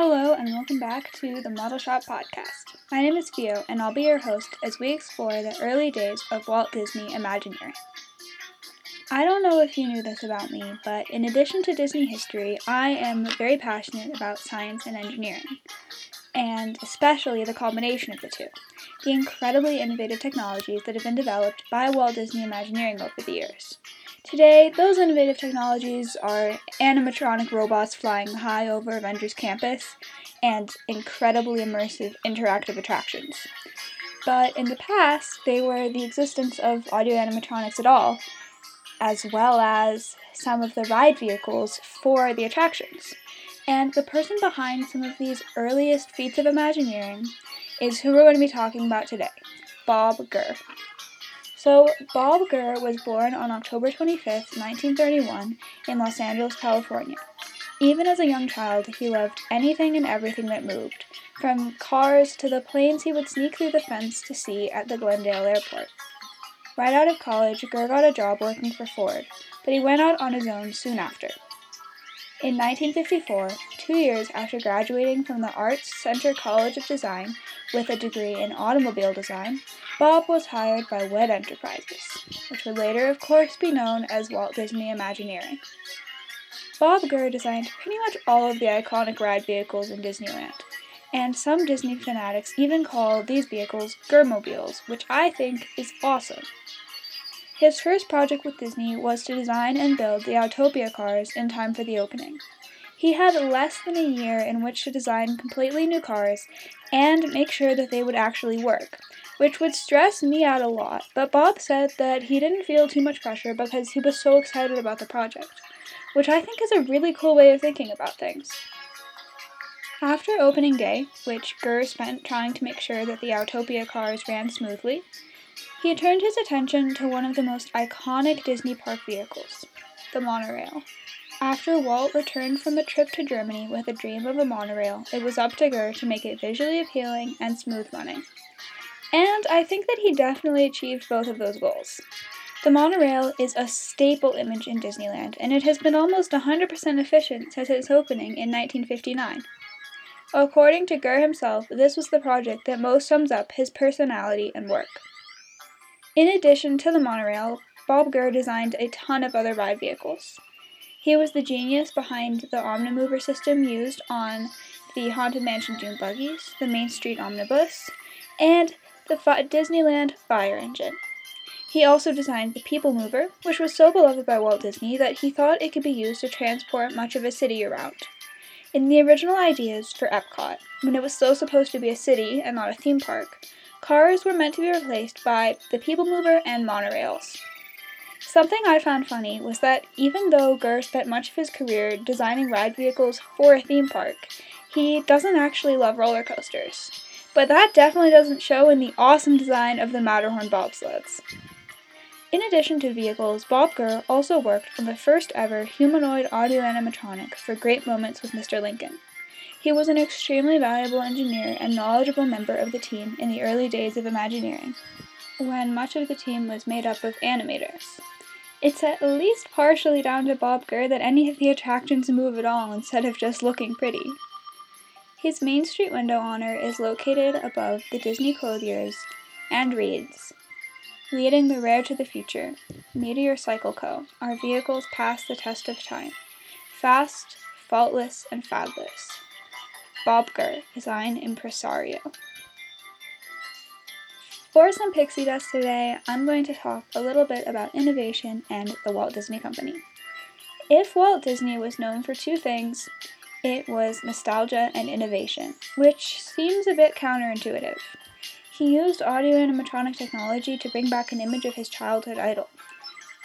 Hello, and welcome back to the Model Shop Podcast. My name is Theo, and I'll be your host as we explore the early days of Walt Disney Imagineering. I don't know if you knew this about me, but in addition to Disney history, I am very passionate about science and engineering, and especially the combination of the two the incredibly innovative technologies that have been developed by Walt Disney Imagineering over the years. Today, those innovative technologies are animatronic robots flying high over Avengers Campus and incredibly immersive interactive attractions. But in the past, they were the existence of audio animatronics at all, as well as some of the ride vehicles for the attractions. And the person behind some of these earliest feats of Imagineering is who we're going to be talking about today Bob Gurr. So, Bob Gurr was born on October 25, 1931, in Los Angeles, California. Even as a young child, he loved anything and everything that moved, from cars to the planes he would sneak through the fence to see at the Glendale Airport. Right out of college, Gurr got a job working for Ford, but he went out on his own soon after. In 1954, two years after graduating from the Arts Center College of Design with a degree in automobile design, Bob was hired by WED Enterprises, which would later, of course, be known as Walt Disney Imagineering. Bob Gurr designed pretty much all of the iconic ride vehicles in Disneyland, and some Disney fanatics even call these vehicles Gurrmobiles, which I think is awesome. His first project with Disney was to design and build the Autopia cars in time for the opening. He had less than a year in which to design completely new cars and make sure that they would actually work, which would stress me out a lot, but Bob said that he didn't feel too much pressure because he was so excited about the project, which I think is a really cool way of thinking about things. After opening day, which Gurr spent trying to make sure that the Autopia cars ran smoothly, he turned his attention to one of the most iconic Disney park vehicles, the monorail. After Walt returned from a trip to Germany with a dream of a monorail, it was up to Gurr to make it visually appealing and smooth running. And I think that he definitely achieved both of those goals. The monorail is a staple image in Disneyland, and it has been almost 100% efficient since its opening in 1959. According to Gurr himself, this was the project that most sums up his personality and work. In addition to the monorail, Bob Gurr designed a ton of other ride vehicles. He was the genius behind the Omnimover system used on the Haunted Mansion Doom Buggies, the Main Street Omnibus, and the Disneyland Fire Engine. He also designed the People Mover, which was so beloved by Walt Disney that he thought it could be used to transport much of a city around. In the original ideas for Epcot, when it was still supposed to be a city and not a theme park, Cars were meant to be replaced by the People Mover and monorails. Something I found funny was that even though Gurr spent much of his career designing ride vehicles for a theme park, he doesn't actually love roller coasters. But that definitely doesn't show in the awesome design of the Matterhorn bobsleds. In addition to vehicles, Bob Gurr also worked on the first ever humanoid audio animatronic for Great Moments with Mr. Lincoln. He was an extremely valuable engineer and knowledgeable member of the team in the early days of Imagineering, when much of the team was made up of animators. It's at least partially down to Bob Gurr that any of the attractions move at all instead of just looking pretty. His Main Street window honor is located above the Disney Clothiers and reads Leading the rare to the future, Meteor Cycle Co. Our vehicles pass the test of time. Fast, faultless, and fadless. Bob Gurr, design impresario. For some pixie dust today, I'm going to talk a little bit about innovation and the Walt Disney Company. If Walt Disney was known for two things, it was nostalgia and innovation, which seems a bit counterintuitive. He used audio animatronic technology to bring back an image of his childhood idol,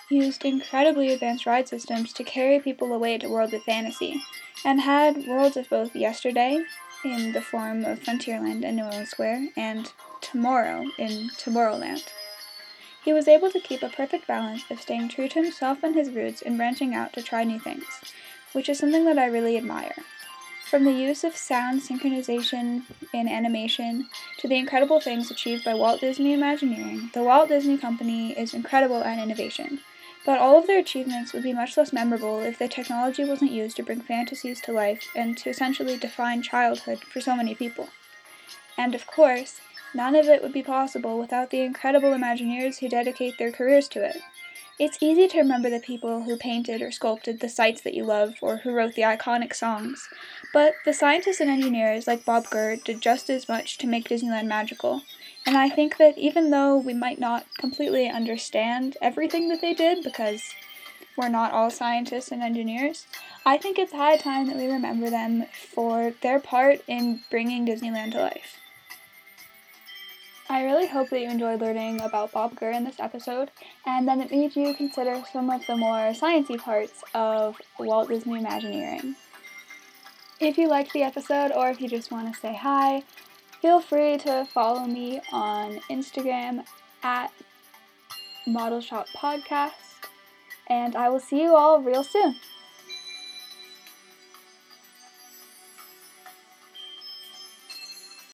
He used incredibly advanced ride systems to carry people away to worlds of fantasy, and had worlds of both yesterday, in the form of Frontierland and New Orleans Square, and Tomorrow in Tomorrowland. He was able to keep a perfect balance of staying true to himself and his roots and branching out to try new things, which is something that I really admire. From the use of sound synchronization in animation to the incredible things achieved by Walt Disney Imagineering, the Walt Disney Company is incredible at innovation But all of their achievements would be much less memorable if the technology wasn't used to bring fantasies to life and to essentially define childhood for so many people. And of course, none of it would be possible without the incredible Imagineers who dedicate their careers to it. It's easy to remember the people who painted or sculpted the sites that you love or who wrote the iconic songs, but the scientists and engineers like Bob Gurr did just as much to make Disneyland magical. And I think that even though we might not completely understand everything that they did because we're not all scientists and engineers, I think it's high time that we remember them for their part in bringing Disneyland to life. I really hope that you enjoyed learning about Bob Gurr in this episode, and that it made you consider some of the more sciencey parts of Walt Disney Imagineering. If you liked the episode, or if you just want to say hi, feel free to follow me on Instagram at Model Shop Podcast, and I will see you all real soon.